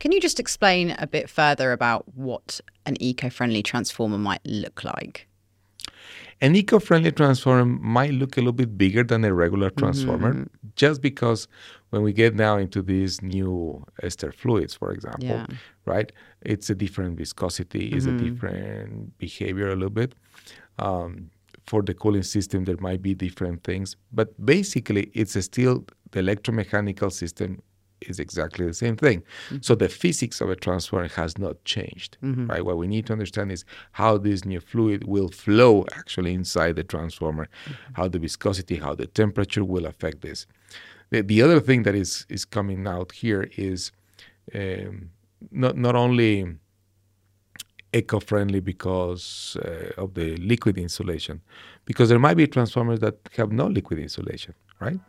Can you just explain a bit further about what an eco-friendly transformer might look like? An eco-friendly transformer might look a little bit bigger than a regular transformer, mm-hmm. just because when we get now into these new ester fluids, for example, yeah. right? It's a different viscosity, mm-hmm. it's a different behavior a little bit. Um, for the cooling system, there might be different things, but basically, it's still the electromechanical system is exactly the same thing. Mm-hmm. So the physics of a transformer has not changed, mm-hmm. right? What we need to understand is how this new fluid will flow actually inside the transformer, mm-hmm. how the viscosity, how the temperature will affect this. The, the other thing that is is coming out here is um, not not only eco-friendly because uh, of the liquid insulation, because there might be transformers that have no liquid insulation, right?